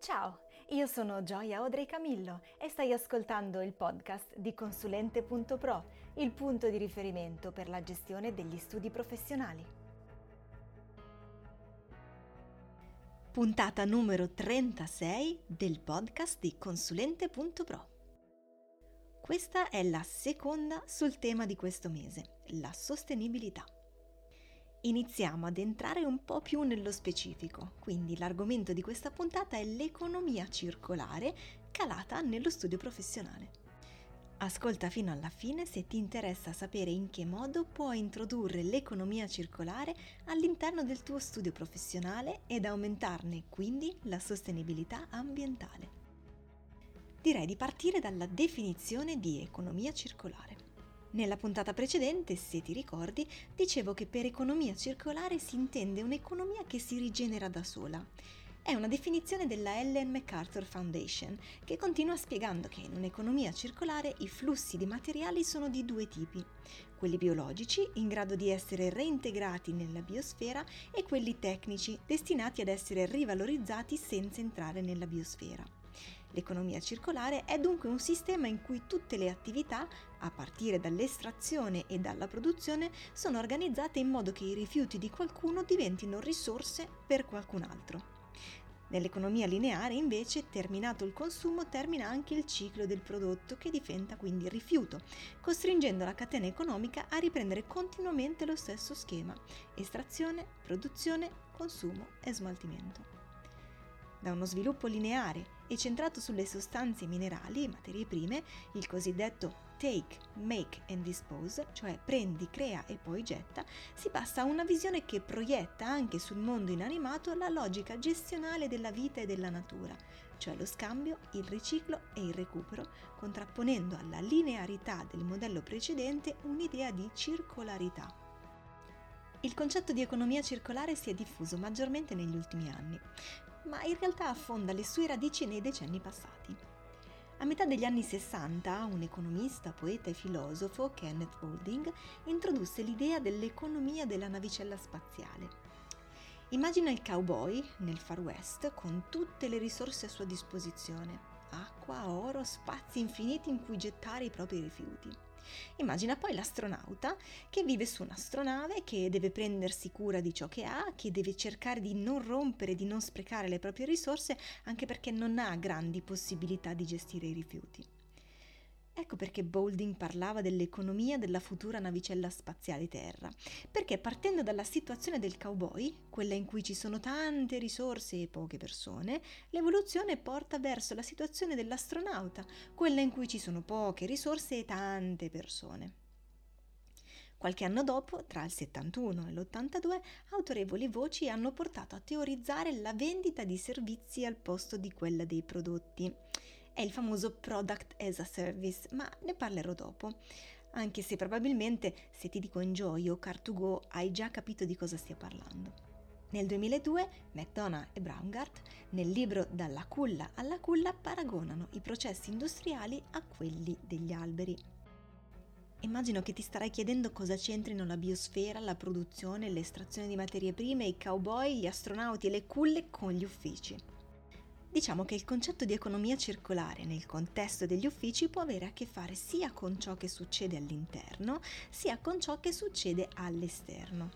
Ciao, io sono Gioia Audrey Camillo e stai ascoltando il podcast di Consulente.pro, il punto di riferimento per la gestione degli studi professionali. Puntata numero 36 del podcast di Consulente.pro. Questa è la seconda sul tema di questo mese, la sostenibilità iniziamo ad entrare un po' più nello specifico, quindi l'argomento di questa puntata è l'economia circolare calata nello studio professionale. Ascolta fino alla fine se ti interessa sapere in che modo puoi introdurre l'economia circolare all'interno del tuo studio professionale ed aumentarne quindi la sostenibilità ambientale. Direi di partire dalla definizione di economia circolare. Nella puntata precedente, se ti ricordi, dicevo che per economia circolare si intende un'economia che si rigenera da sola. È una definizione della Ellen MacArthur Foundation che continua spiegando che in un'economia circolare i flussi di materiali sono di due tipi, quelli biologici in grado di essere reintegrati nella biosfera e quelli tecnici destinati ad essere rivalorizzati senza entrare nella biosfera. L'economia circolare è dunque un sistema in cui tutte le attività, a partire dall'estrazione e dalla produzione, sono organizzate in modo che i rifiuti di qualcuno diventino risorse per qualcun altro. Nell'economia lineare, invece, terminato il consumo, termina anche il ciclo del prodotto che diventa quindi rifiuto, costringendo la catena economica a riprendere continuamente lo stesso schema: estrazione, produzione, consumo e smaltimento da uno sviluppo lineare e centrato sulle sostanze minerali e materie prime, il cosiddetto take, make and dispose, cioè prendi, crea e poi getta, si passa a una visione che proietta anche sul mondo inanimato la logica gestionale della vita e della natura, cioè lo scambio, il riciclo e il recupero, contrapponendo alla linearità del modello precedente un'idea di circolarità. Il concetto di economia circolare si è diffuso maggiormente negli ultimi anni, ma in realtà affonda le sue radici nei decenni passati. A metà degli anni 60 un economista, poeta e filosofo, Kenneth Boulding, introdusse l'idea dell'economia della navicella spaziale. Immagina il cowboy nel Far West con tutte le risorse a sua disposizione, acqua, oro, spazi infiniti in cui gettare i propri rifiuti. Immagina poi l'astronauta che vive su un'astronave, che deve prendersi cura di ciò che ha, che deve cercare di non rompere, di non sprecare le proprie risorse, anche perché non ha grandi possibilità di gestire i rifiuti. Ecco perché Boulding parlava dell'economia della futura navicella spaziale Terra, perché partendo dalla situazione del cowboy, quella in cui ci sono tante risorse e poche persone, l'evoluzione porta verso la situazione dell'astronauta, quella in cui ci sono poche risorse e tante persone. Qualche anno dopo, tra il 71 e l'82, autorevoli voci hanno portato a teorizzare la vendita di servizi al posto di quella dei prodotti è il famoso Product as a Service, ma ne parlerò dopo. Anche se probabilmente se ti dico Enjoy o Car2Go hai già capito di cosa stia parlando. Nel 2002 McDonough e Braungart nel libro Dalla culla alla culla paragonano i processi industriali a quelli degli alberi. Immagino che ti starai chiedendo cosa c'entrino la biosfera, la produzione, l'estrazione di materie prime, i cowboy, gli astronauti e le culle con gli uffici. Diciamo che il concetto di economia circolare nel contesto degli uffici può avere a che fare sia con ciò che succede all'interno, sia con ciò che succede all'esterno.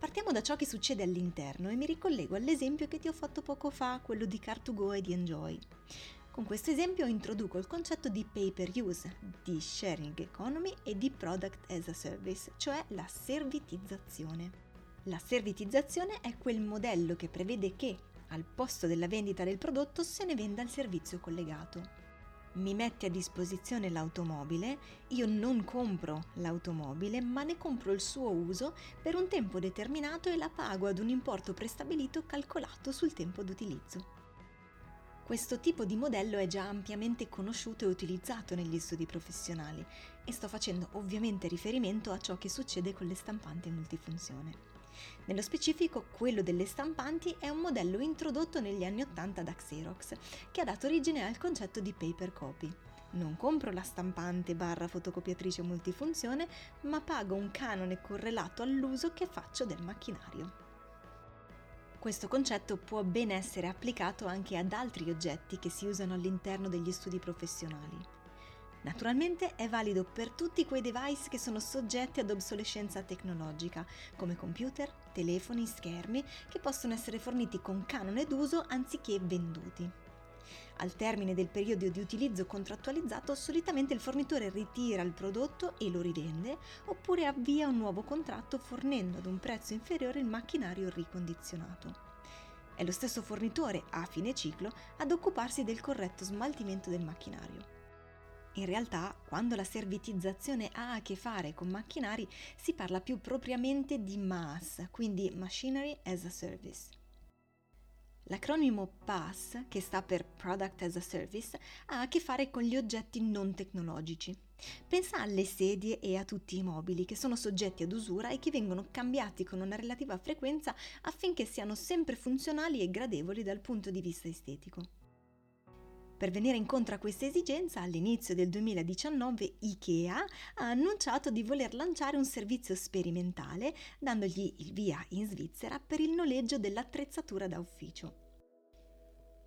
Partiamo da ciò che succede all'interno e mi ricollego all'esempio che ti ho fatto poco fa, quello di Car2Go e di Enjoy. Con questo esempio introduco il concetto di pay per use, di sharing economy e di product as a service, cioè la servitizzazione. La servitizzazione è quel modello che prevede che al posto della vendita del prodotto se ne venda il servizio collegato. Mi mette a disposizione l'automobile, io non compro l'automobile, ma ne compro il suo uso per un tempo determinato e la pago ad un importo prestabilito calcolato sul tempo d'utilizzo. Questo tipo di modello è già ampiamente conosciuto e utilizzato negli studi professionali e sto facendo ovviamente riferimento a ciò che succede con le stampanti multifunzione. Nello specifico, quello delle stampanti è un modello introdotto negli anni 80 da Xerox, che ha dato origine al concetto di paper copy. Non compro la stampante barra fotocopiatrice multifunzione, ma pago un canone correlato all'uso che faccio del macchinario. Questo concetto può ben essere applicato anche ad altri oggetti che si usano all'interno degli studi professionali. Naturalmente è valido per tutti quei device che sono soggetti ad obsolescenza tecnologica, come computer, telefoni, schermi, che possono essere forniti con canone d'uso anziché venduti. Al termine del periodo di utilizzo contrattualizzato, solitamente il fornitore ritira il prodotto e lo rivende, oppure avvia un nuovo contratto fornendo ad un prezzo inferiore il macchinario ricondizionato. È lo stesso fornitore, a fine ciclo, ad occuparsi del corretto smaltimento del macchinario. In realtà, quando la servitizzazione ha a che fare con macchinari, si parla più propriamente di MAS, quindi Machinery as a Service. L'acronimo PAS, che sta per Product as a Service, ha a che fare con gli oggetti non tecnologici. Pensa alle sedie e a tutti i mobili che sono soggetti ad usura e che vengono cambiati con una relativa frequenza affinché siano sempre funzionali e gradevoli dal punto di vista estetico. Per venire incontro a questa esigenza, all'inizio del 2019 IKEA ha annunciato di voler lanciare un servizio sperimentale, dandogli il via in Svizzera per il noleggio dell'attrezzatura da ufficio.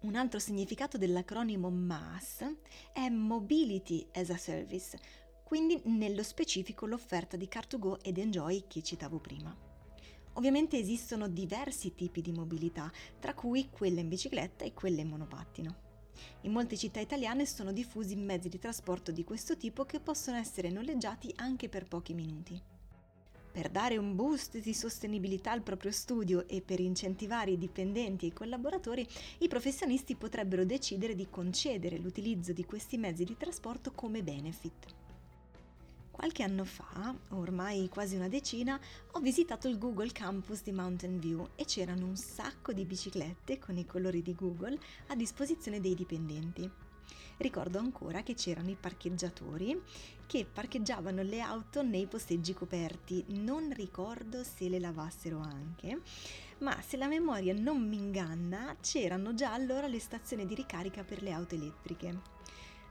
Un altro significato dell'acronimo MAS è Mobility as a Service, quindi nello specifico l'offerta di Car2Go ed Enjoy che citavo prima. Ovviamente esistono diversi tipi di mobilità, tra cui quella in bicicletta e quella in monopattino. In molte città italiane sono diffusi mezzi di trasporto di questo tipo che possono essere noleggiati anche per pochi minuti. Per dare un boost di sostenibilità al proprio studio e per incentivare i dipendenti e i collaboratori, i professionisti potrebbero decidere di concedere l'utilizzo di questi mezzi di trasporto come benefit. Qualche anno fa, ormai quasi una decina, ho visitato il Google Campus di Mountain View e c'erano un sacco di biciclette con i colori di Google a disposizione dei dipendenti. Ricordo ancora che c'erano i parcheggiatori che parcheggiavano le auto nei posteggi coperti. Non ricordo se le lavassero anche, ma se la memoria non mi inganna, c'erano già allora le stazioni di ricarica per le auto elettriche.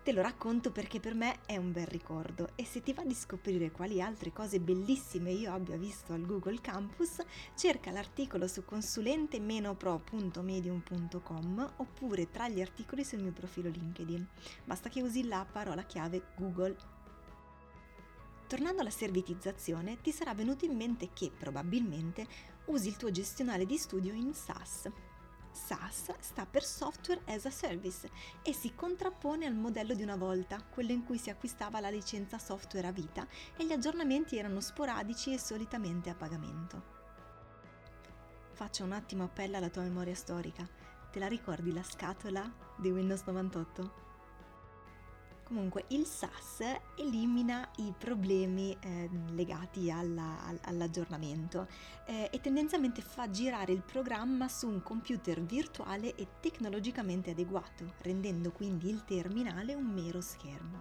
Te lo racconto perché per me è un bel ricordo e se ti va di scoprire quali altre cose bellissime io abbia visto al Google Campus, cerca l'articolo su consulente-pro.medium.com oppure tra gli articoli sul mio profilo LinkedIn. Basta che usi la parola chiave Google. Tornando alla servitizzazione, ti sarà venuto in mente che probabilmente usi il tuo gestionale di studio in SaaS SaaS sta per Software as a Service e si contrappone al modello di una volta, quello in cui si acquistava la licenza software a vita e gli aggiornamenti erano sporadici e solitamente a pagamento. Faccio un attimo appello alla tua memoria storica. Te la ricordi la scatola di Windows 98? Comunque il SAS elimina i problemi eh, legati alla, all'aggiornamento eh, e tendenzialmente fa girare il programma su un computer virtuale e tecnologicamente adeguato, rendendo quindi il terminale un mero schermo.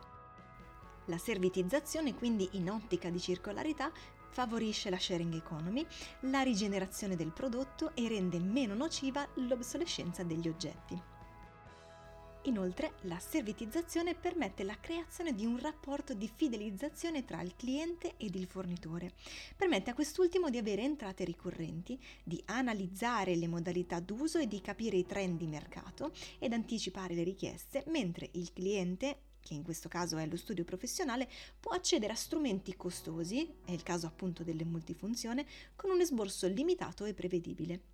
La servitizzazione quindi in ottica di circolarità favorisce la sharing economy, la rigenerazione del prodotto e rende meno nociva l'obsolescenza degli oggetti. Inoltre, la servitizzazione permette la creazione di un rapporto di fidelizzazione tra il cliente ed il fornitore. Permette a quest'ultimo di avere entrate ricorrenti, di analizzare le modalità d'uso e di capire i trend di mercato ed anticipare le richieste, mentre il cliente che in questo caso è lo studio professionale, può accedere a strumenti costosi, è il caso appunto delle multifunzione, con un esborso limitato e prevedibile.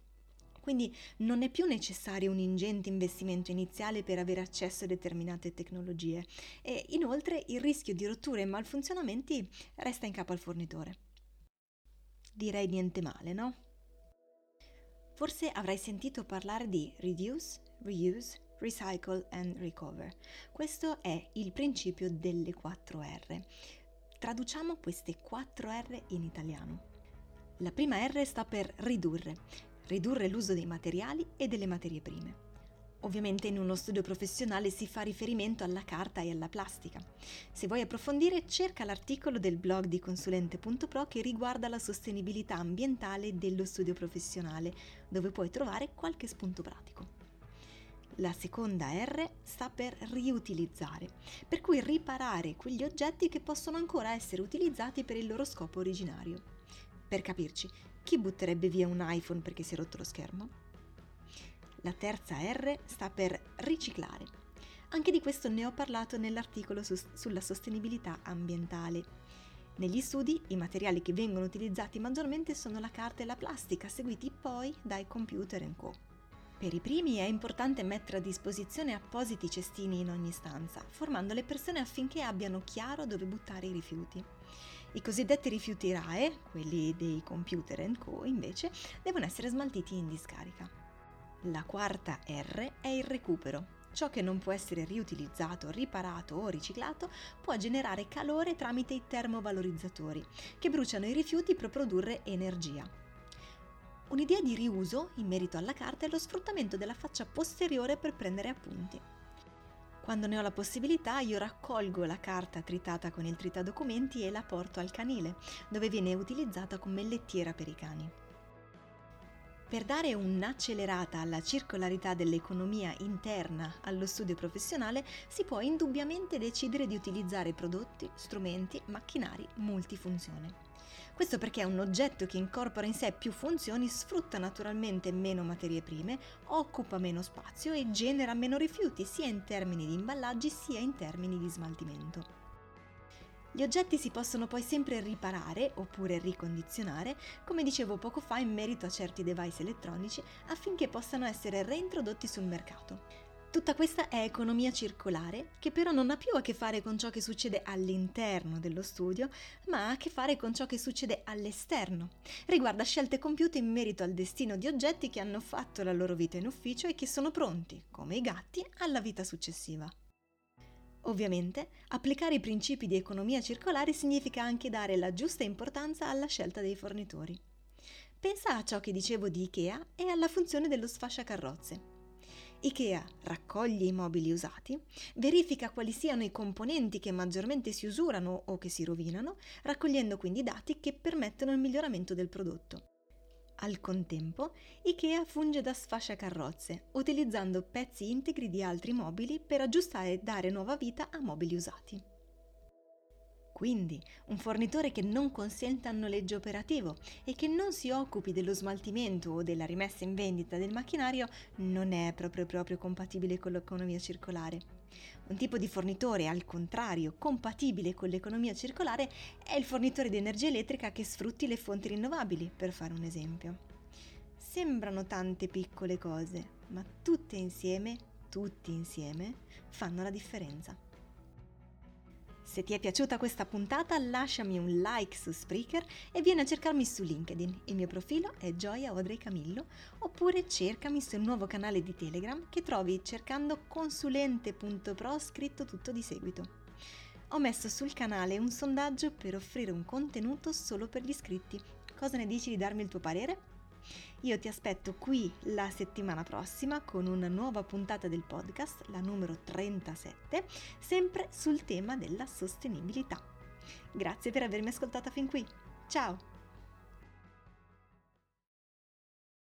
Quindi non è più necessario un ingente investimento iniziale per avere accesso a determinate tecnologie e inoltre il rischio di rotture e malfunzionamenti resta in capo al fornitore. Direi niente male, no? Forse avrai sentito parlare di reduce, reuse, recycle and recover. Questo è il principio delle 4 R. Traduciamo queste 4 R in italiano. La prima R sta per ridurre, ridurre l'uso dei materiali e delle materie prime. Ovviamente in uno studio professionale si fa riferimento alla carta e alla plastica. Se vuoi approfondire, cerca l'articolo del blog di consulente.pro che riguarda la sostenibilità ambientale dello studio professionale, dove puoi trovare qualche spunto pratico. La seconda R sta per riutilizzare, per cui riparare quegli oggetti che possono ancora essere utilizzati per il loro scopo originario. Per capirci, chi butterebbe via un iPhone perché si è rotto lo schermo? La terza R sta per riciclare. Anche di questo ne ho parlato nell'articolo su, sulla sostenibilità ambientale. Negli studi i materiali che vengono utilizzati maggiormente sono la carta e la plastica, seguiti poi dai computer e co. Per i primi è importante mettere a disposizione appositi cestini in ogni stanza, formando le persone affinché abbiano chiaro dove buttare i rifiuti. I cosiddetti rifiuti RAE, quelli dei computer co, invece, devono essere smaltiti in discarica. La quarta R è il recupero. Ciò che non può essere riutilizzato, riparato o riciclato può generare calore tramite i termovalorizzatori, che bruciano i rifiuti per produrre energia. Un'idea di riuso, in merito alla carta, è lo sfruttamento della faccia posteriore per prendere appunti. Quando ne ho la possibilità, io raccolgo la carta tritata con il tritadocumenti e la porto al canile, dove viene utilizzata come lettiera per i cani. Per dare un'accelerata alla circolarità dell'economia interna allo studio professionale si può indubbiamente decidere di utilizzare prodotti, strumenti, macchinari multifunzione. Questo perché un oggetto che incorpora in sé più funzioni sfrutta naturalmente meno materie prime, occupa meno spazio e genera meno rifiuti sia in termini di imballaggi sia in termini di smaltimento. Gli oggetti si possono poi sempre riparare oppure ricondizionare, come dicevo poco fa in merito a certi device elettronici, affinché possano essere reintrodotti sul mercato. Tutta questa è economia circolare, che però non ha più a che fare con ciò che succede all'interno dello studio, ma ha a che fare con ciò che succede all'esterno. Riguarda scelte compiute in merito al destino di oggetti che hanno fatto la loro vita in ufficio e che sono pronti, come i gatti, alla vita successiva. Ovviamente, applicare i principi di economia circolare significa anche dare la giusta importanza alla scelta dei fornitori. Pensa a ciò che dicevo di IKEA e alla funzione dello sfasciacarrozze. IKEA raccoglie i mobili usati, verifica quali siano i componenti che maggiormente si usurano o che si rovinano, raccogliendo quindi dati che permettono il miglioramento del prodotto. Al contempo, IKEA funge da sfasciacarrozze, utilizzando pezzi integri di altri mobili per aggiustare e dare nuova vita a mobili usati. Quindi, un fornitore che non consenta il noleggio operativo e che non si occupi dello smaltimento o della rimessa in vendita del macchinario non è proprio proprio compatibile con l'economia circolare. Un tipo di fornitore, al contrario, compatibile con l'economia circolare è il fornitore di energia elettrica che sfrutti le fonti rinnovabili, per fare un esempio. Sembrano tante piccole cose, ma tutte insieme, tutti insieme, fanno la differenza. Se ti è piaciuta questa puntata lasciami un like su Spreaker e vieni a cercarmi su LinkedIn. Il mio profilo è Gioia Audrey Camillo oppure cercami sul nuovo canale di Telegram che trovi cercando consulente.pro scritto tutto di seguito. Ho messo sul canale un sondaggio per offrire un contenuto solo per gli iscritti. Cosa ne dici di darmi il tuo parere? Io ti aspetto qui la settimana prossima con una nuova puntata del podcast, la numero 37, sempre sul tema della sostenibilità. Grazie per avermi ascoltata fin qui. Ciao!